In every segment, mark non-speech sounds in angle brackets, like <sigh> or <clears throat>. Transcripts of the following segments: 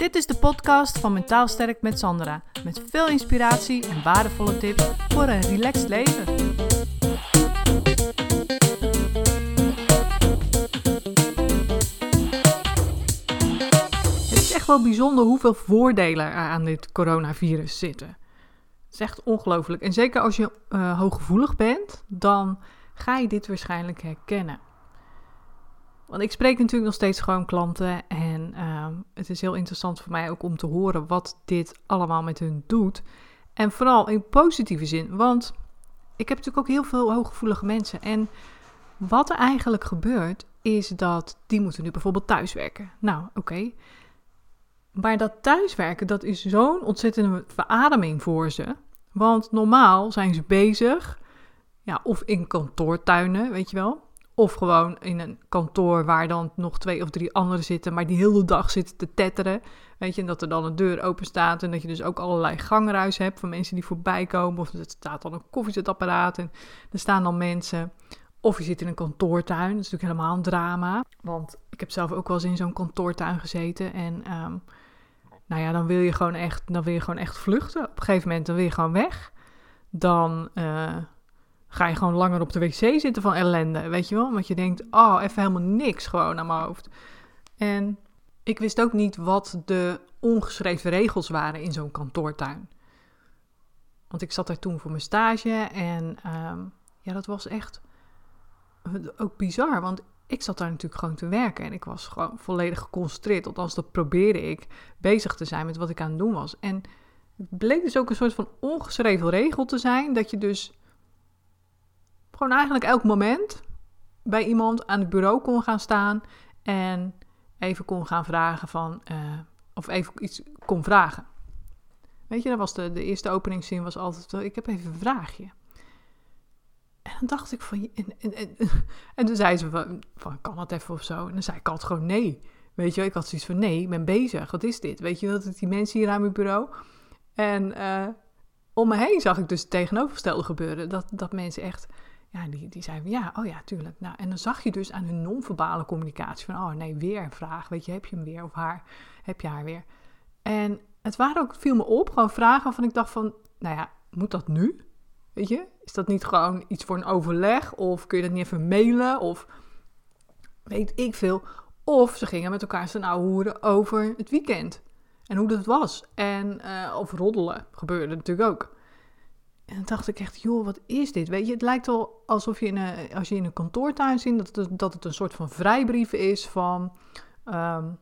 Dit is de podcast van Mentaal Sterk met Sandra. Met veel inspiratie en waardevolle tips voor een relaxed leven. Het is echt wel bijzonder hoeveel voordelen er aan dit coronavirus zitten. Het is echt ongelooflijk. En zeker als je uh, hooggevoelig bent, dan ga je dit waarschijnlijk herkennen. Want ik spreek natuurlijk nog steeds gewoon klanten en het is heel interessant voor mij ook om te horen wat dit allemaal met hun doet. En vooral in positieve zin, want ik heb natuurlijk ook heel veel hooggevoelige mensen. En wat er eigenlijk gebeurt, is dat die moeten nu bijvoorbeeld thuiswerken. Nou, oké. Maar dat thuiswerken, dat is zo'n ontzettende verademing voor ze. Want normaal zijn ze bezig, ja, of in kantoortuinen, weet je wel. Of gewoon in een kantoor waar dan nog twee of drie anderen zitten, maar die heel de dag zitten te tetteren. Weet je, en dat er dan een deur open staat en dat je dus ook allerlei gangruis hebt van mensen die voorbij komen. Of er staat dan een koffiezetapparaat en er staan dan mensen. Of je zit in een kantoortuin, dat is natuurlijk helemaal een drama. Want ik heb zelf ook wel eens in zo'n kantoortuin gezeten en... Ehm, nou ja, dan wil je gewoon echt, dan wil je gewoon echt vluchten. Op een gegeven moment dan wil je gewoon weg. Dan uh, ga je gewoon langer op de wc zitten van ellende, weet je wel? Want je denkt, oh, even helemaal niks gewoon aan mijn hoofd. En ik wist ook niet wat de ongeschreven regels waren in zo'n kantoortuin. Want ik zat daar toen voor mijn stage en um, ja, dat was echt ook bizar. Want ik zat daar natuurlijk gewoon te werken en ik was gewoon volledig geconcentreerd. Althans, dat probeerde ik bezig te zijn met wat ik aan het doen was. En het bleek dus ook een soort van ongeschreven regel te zijn dat je dus gewoon eigenlijk elk moment bij iemand aan het bureau kon gaan staan en even kon gaan vragen van, uh, of even iets kon vragen. Weet je, dat was de, de eerste openingszin was altijd, ik heb even een vraagje. En dan dacht ik van, en, en, en, <laughs> en toen zei ze van, kan dat even of zo? En dan zei ik altijd gewoon nee. Weet je, ik had zoiets van, nee, ik ben bezig, wat is dit? Weet je, dat die mensen hier aan mijn bureau. En uh, om me heen zag ik dus het tegenovergestelde gebeuren. Dat, dat mensen echt ja, die, die zei ja, oh ja, tuurlijk. Nou, en dan zag je dus aan hun non-verbale communicatie van, oh nee, weer een vraag. Weet je, heb je hem weer of haar? Heb je haar weer? En het waren ook, viel me op, gewoon vragen waarvan ik dacht van, nou ja, moet dat nu? Weet je, is dat niet gewoon iets voor een overleg? Of kun je dat niet even mailen? Of weet ik veel. Of ze gingen met elkaar staan ouwe hoeren over het weekend. En hoe dat was. En, uh, of roddelen gebeurde natuurlijk ook. En dan dacht ik echt, joh, wat is dit? Weet je, het lijkt wel alsof je in een, als je in een kantoortuin zit, dat het, dat het een soort van vrijbrief is van um,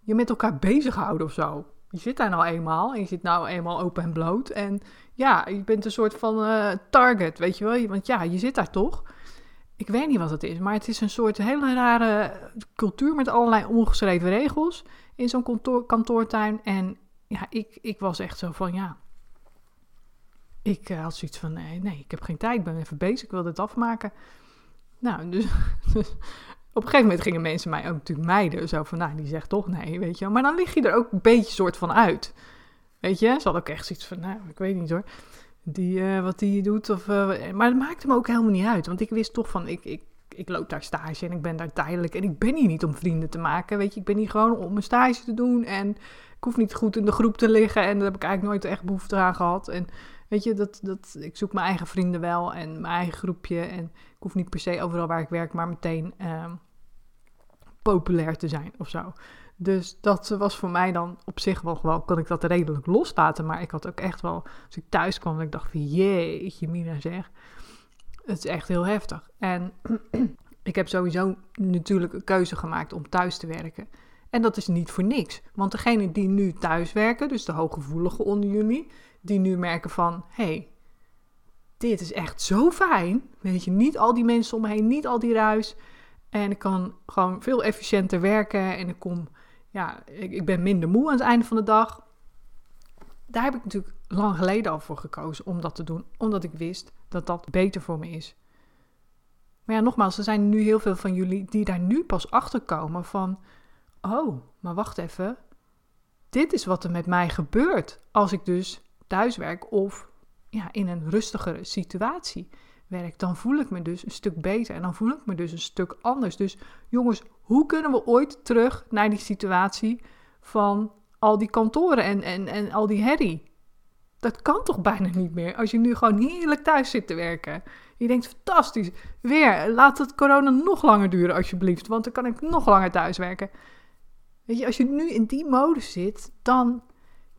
je met elkaar bezighouden of zo. Je zit daar nou eenmaal en je zit nou eenmaal open en bloot. En ja, je bent een soort van uh, target, weet je wel. Want ja, je zit daar toch. Ik weet niet wat het is, maar het is een soort hele rare cultuur met allerlei ongeschreven regels in zo'n kantoor, kantoortuin. En ja, ik, ik was echt zo van, ja, ik uh, had zoiets van, nee, nee, ik heb geen tijd, ik ben even bezig, ik wil dit afmaken. Nou, <laughs> dus, dus, op een gegeven moment gingen mensen mij ook natuurlijk mijden. Zo van, nou, die zegt toch nee, weet je Maar dan lig je er ook een beetje soort van uit. Weet je, ze had ook echt zoiets van, nou, ik weet niet hoor. Die, uh, wat die doet, of, maar dat maakte me ook helemaal niet uit. Want ik wist toch van, ik, ik, ik loop daar stage en ik ben daar tijdelijk. En ik ben hier niet om vrienden te maken, weet je. Ik ben hier gewoon om mijn stage te doen. En ik hoef niet goed in de groep te liggen. En daar heb ik eigenlijk nooit echt behoefte aan gehad. En Weet je, dat, dat, ik zoek mijn eigen vrienden wel en mijn eigen groepje. En ik hoef niet per se overal waar ik werk, maar meteen uh, populair te zijn of zo. Dus dat was voor mij dan op zich wel, wel, kon ik dat redelijk loslaten. Maar ik had ook echt wel, als ik thuis kwam, ik dacht van jeetje mina zeg. Het is echt heel heftig. En <clears throat> ik heb sowieso natuurlijk een keuze gemaakt om thuis te werken. En dat is niet voor niks. Want degene die nu thuis werken, dus de hooggevoeligen onder jullie, die nu merken van, hey, dit is echt zo fijn. Weet je, niet al die mensen om me heen, niet al die ruis. En ik kan gewoon veel efficiënter werken en ik kom, ja, ik, ik ben minder moe aan het einde van de dag. Daar heb ik natuurlijk lang geleden al voor gekozen om dat te doen, omdat ik wist dat dat beter voor me is. Maar ja, nogmaals, er zijn nu heel veel van jullie die daar nu pas achter komen van, oh, maar wacht even, dit is wat er met mij gebeurt als ik dus thuiswerk of ja, in een rustigere situatie werk, dan voel ik me dus een stuk beter en dan voel ik me dus een stuk anders. Dus jongens, hoe kunnen we ooit terug naar die situatie van al die kantoren en, en, en al die herrie. Dat kan toch bijna niet meer als je nu gewoon heerlijk thuis zit te werken. Je denkt, fantastisch, weer, laat het corona nog langer duren alsjeblieft, want dan kan ik nog langer thuis werken. Weet je, als je nu in die modus zit, dan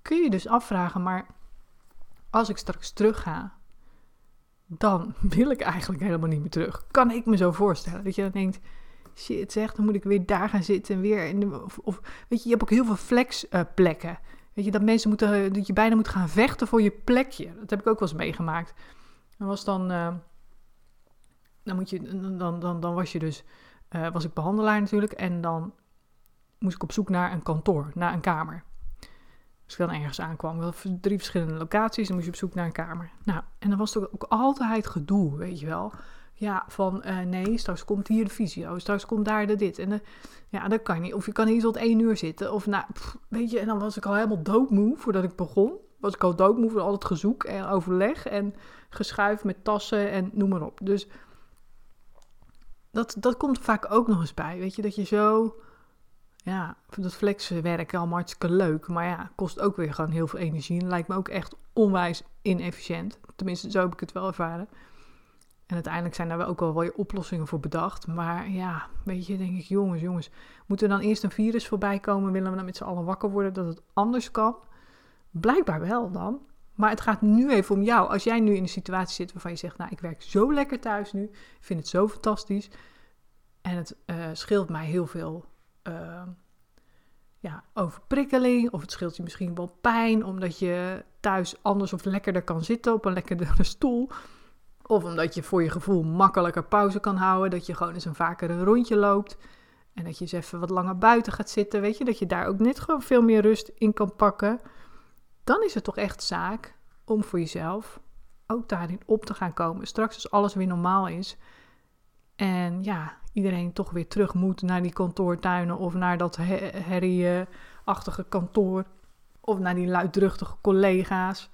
kun je dus afvragen, maar als ik straks terug ga, dan <laughs> wil ik eigenlijk helemaal niet meer terug. Kan ik me zo voorstellen. Dat je dan denkt, shit zeg, dan moet ik weer daar gaan zitten en weer. In de, of, weet je, je hebt ook heel veel flexplekken. Uh, weet je, dat mensen moeten, dat je bijna moet gaan vechten voor je plekje. Dat heb ik ook wel eens meegemaakt. Dan was dan, uh, dan moet je, dan, dan, dan was je dus, uh, was ik behandelaar natuurlijk. En dan moest ik op zoek naar een kantoor, naar een kamer. Als ik dan ergens aankwam, wel drie verschillende locaties, dan moest je op zoek naar een kamer. Nou, en dan was er ook altijd gedoe, weet je wel. Ja, van uh, nee, straks komt hier de visio, straks komt daar de dit. En ja, dat kan niet. Of je kan hier tot één uur zitten. Of nou, weet je, en dan was ik al helemaal doodmoe voordat ik begon. Was ik al doodmoe voor al het gezoek en overleg en geschuif met tassen en noem maar op. Dus dat, dat komt vaak ook nog eens bij, weet je, dat je zo ja, dat flexwerken allemaal hartstikke leuk. Maar ja, kost ook weer gewoon heel veel energie. En lijkt me ook echt onwijs inefficiënt. Tenminste, zo heb ik het wel ervaren. En uiteindelijk zijn daar wel ook wel weer oplossingen voor bedacht. Maar ja, weet je, denk ik, jongens, jongens. Moet er dan eerst een virus voorbij komen? Willen we dan met z'n allen wakker worden dat het anders kan? Blijkbaar wel dan. Maar het gaat nu even om jou. Als jij nu in een situatie zit waarvan je zegt, nou, ik werk zo lekker thuis nu. Ik vind het zo fantastisch. En het uh, scheelt mij heel veel uh, ja, overprikkeling. Of het scheelt je misschien wel pijn omdat je thuis anders of lekkerder kan zitten op een lekkerdere <laughs> stoel. Of omdat je voor je gevoel makkelijker pauze kan houden. Dat je gewoon eens een vaker een rondje loopt. En dat je eens even wat langer buiten gaat zitten. Weet je, dat je daar ook net gewoon veel meer rust in kan pakken. Dan is het toch echt zaak om voor jezelf ook daarin op te gaan komen. Straks als alles weer normaal is. En ja, iedereen toch weer terug moet naar die kantoortuinen of naar dat herrieachtige kantoor of naar die luidruchtige collega's.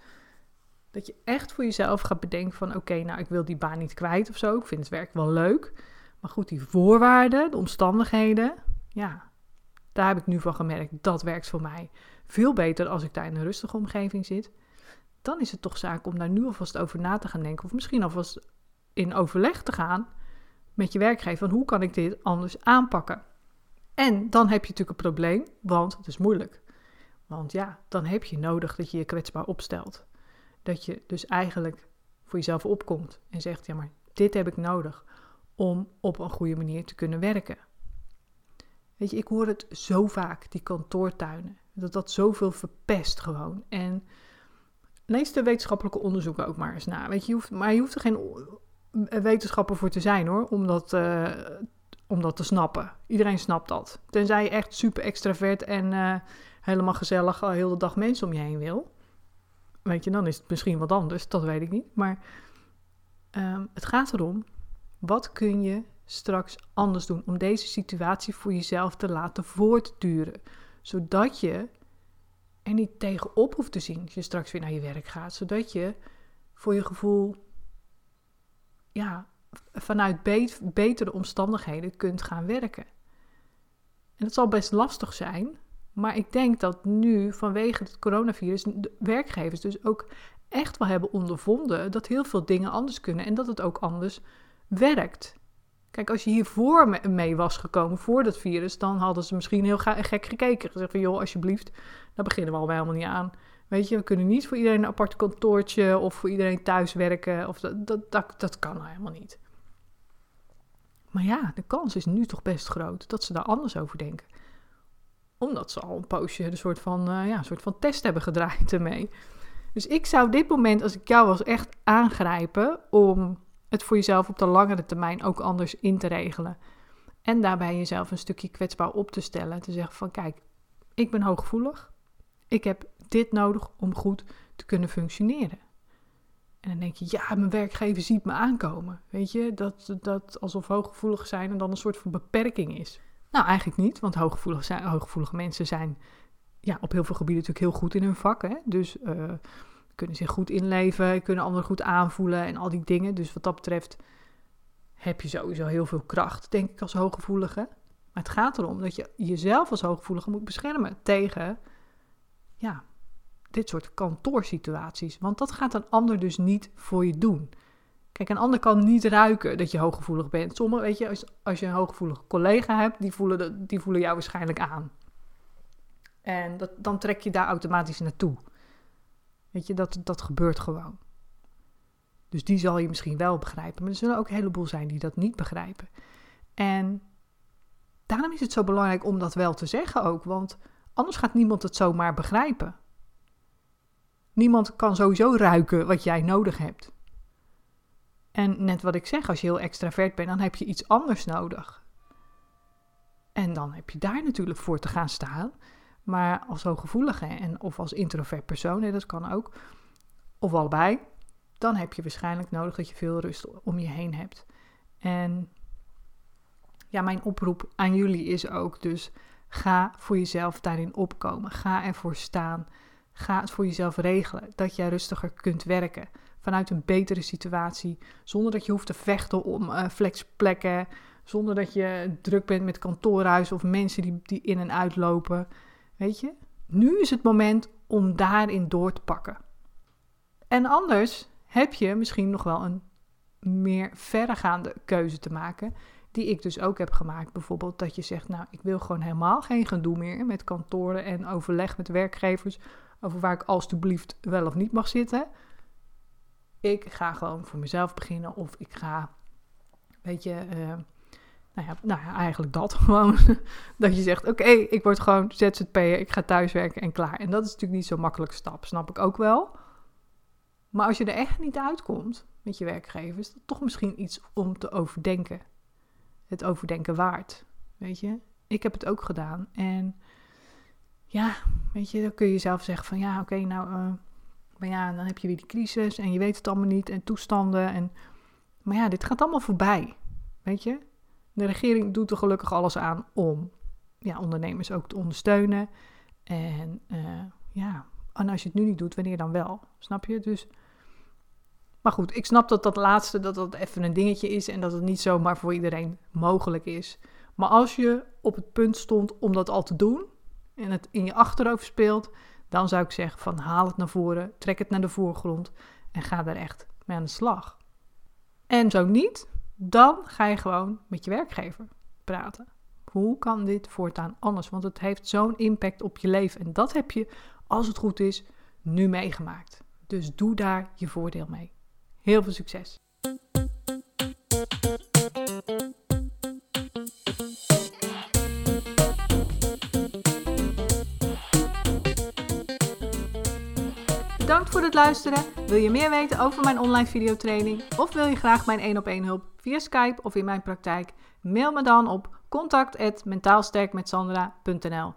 Dat je echt voor jezelf gaat bedenken van oké, nou ik wil die baan niet kwijt of zo. Ik vind het werk wel leuk. Maar goed, die voorwaarden, de omstandigheden, ja, daar heb ik nu van gemerkt. Dat werkt voor mij veel beter als ik daar in een rustige omgeving zit. Dan is het toch zaak om daar nu alvast over na te gaan denken. Of misschien alvast in overleg te gaan met je werkgever van hoe kan ik dit anders aanpakken. En dan heb je natuurlijk een probleem, want het is moeilijk. Want ja, dan heb je nodig dat je je kwetsbaar opstelt. Dat je dus eigenlijk voor jezelf opkomt en zegt: ja, maar dit heb ik nodig om op een goede manier te kunnen werken. Weet je, ik hoor het zo vaak, die kantoortuinen, dat dat zoveel verpest gewoon. En lees de wetenschappelijke onderzoeken ook maar eens na. Weet je, je hoeft, maar je hoeft er geen wetenschapper voor te zijn hoor, om dat, uh, om dat te snappen. Iedereen snapt dat. Tenzij je echt super extravert en uh, helemaal gezellig al heel de dag mensen om je heen wil. Weet je, dan is het misschien wat anders, dat weet ik niet. Maar um, het gaat erom, wat kun je straks anders doen om deze situatie voor jezelf te laten voortduren. Zodat je er niet tegenop hoeft te zien als je straks weer naar je werk gaat. Zodat je voor je gevoel ja, vanuit betere omstandigheden kunt gaan werken. En dat zal best lastig zijn, maar ik denk dat nu vanwege het coronavirus de werkgevers dus ook echt wel hebben ondervonden dat heel veel dingen anders kunnen en dat het ook anders werkt. Kijk, als je hiervoor mee was gekomen, voor dat virus, dan hadden ze misschien heel gek gekeken. Gezegd van, joh, alsjeblieft, daar beginnen we al helemaal niet aan. Weet je, we kunnen niet voor iedereen een apart kantoortje of voor iedereen thuis werken. Of dat, dat, dat, dat kan nou helemaal niet. Maar ja, de kans is nu toch best groot dat ze daar anders over denken. Omdat ze al een poosje een soort van, uh, ja, een soort van test hebben gedraaid ermee. Dus ik zou dit moment, als ik jou was, echt aangrijpen om het voor jezelf op de langere termijn ook anders in te regelen. En daarbij jezelf een stukje kwetsbaar op te stellen. Te zeggen van kijk, ik ben hooggevoelig. Ik heb dit nodig om goed te kunnen functioneren. En dan denk je, ja, mijn werkgever ziet me aankomen. Weet je, dat, dat alsof hooggevoelig zijn en dan een soort van beperking is. Nou, eigenlijk niet, want hooggevoelig zijn, hooggevoelige mensen zijn ja, op heel veel gebieden natuurlijk heel goed in hun vak. Hè? Dus uh, kunnen zich goed inleven, kunnen anderen goed aanvoelen en al die dingen. Dus wat dat betreft heb je sowieso heel veel kracht, denk ik, als hooggevoelige. Maar het gaat erom dat je jezelf als hooggevoelige moet beschermen tegen ja, dit soort kantoorsituaties. Want dat gaat een ander dus niet voor je doen. Kijk, een ander kan niet ruiken dat je hooggevoelig bent. Sommigen, weet je, als, als je een hooggevoelige collega hebt, die voelen, de, die voelen jou waarschijnlijk aan. En dat, dan trek je daar automatisch naartoe. Weet je, dat, dat gebeurt gewoon. Dus die zal je misschien wel begrijpen. Maar er zullen ook een heleboel zijn die dat niet begrijpen. En daarom is het zo belangrijk om dat wel te zeggen ook. Want anders gaat niemand het zomaar begrijpen. Niemand kan sowieso ruiken wat jij nodig hebt. En net wat ik zeg, als je heel extravert bent, dan heb je iets anders nodig. En dan heb je daar natuurlijk voor te gaan staan. Maar als hooggevoelige en of als introvert persoon, hè, dat kan ook, of allebei, dan heb je waarschijnlijk nodig dat je veel rust om je heen hebt. En ja, mijn oproep aan jullie is ook dus ga voor jezelf daarin opkomen. Ga ervoor staan. Ga het voor jezelf regelen dat jij rustiger kunt werken vanuit een betere situatie, zonder dat je hoeft te vechten om uh, flexplekken, zonder dat je druk bent met kantoorhuis of mensen die, die in en uitlopen. Weet je, nu is het moment om daarin door te pakken. En anders heb je misschien nog wel een meer verregaande keuze te maken, die ik dus ook heb gemaakt. Bijvoorbeeld dat je zegt, nou, ik wil gewoon helemaal geen gedoe meer met kantoren en overleg met werkgevers over waar ik alstublieft wel of niet mag zitten. Ik ga gewoon voor mezelf beginnen of ik ga, weet je, uh, nou, ja, nou ja, eigenlijk dat <laughs> gewoon. dat je zegt, oké, ik word gewoon ZZP'er, ik ga thuiswerken en klaar. En dat is natuurlijk niet zo'n makkelijke stap, snap ik ook wel. Maar als je er echt niet uitkomt met je werkgever, is dat toch misschien iets om te overdenken. Het overdenken waard, weet je. Ik heb het ook gedaan en ja, weet je, dan kun je zelf zeggen van ja, oké, nou, uh, maar ja, dan heb je weer die crisis en je weet het allemaal niet en toestanden. En, maar ja, dit gaat allemaal voorbij, weet je. De regering doet er gelukkig alles aan om ja, ondernemers ook te ondersteunen. En uh, ja, en als je het nu niet doet, wanneer dan wel? Snap je? Dus, maar goed, ik snap dat dat laatste, dat dat even een dingetje is en dat het niet zomaar voor iedereen mogelijk is. Maar als je op het punt stond om dat al te doen en het in je achterhoofd speelt, dan zou ik zeggen van haal het naar voren, trek het naar de voorgrond en ga er echt mee aan de slag. En zo niet, dan ga je gewoon met je werkgever praten. Hoe kan dit voortaan anders? Want het heeft zo'n impact op je leven. En dat heb je, als het goed is, nu meegemaakt. Dus doe daar je voordeel mee. Heel veel succes! Luisteren. Wil je meer weten over mijn online videotraining of wil je graag mijn 1 op 1 hulp via Skype of in mijn praktijk? Mail me dan op contact@mentaalsterkmetsandra.nl.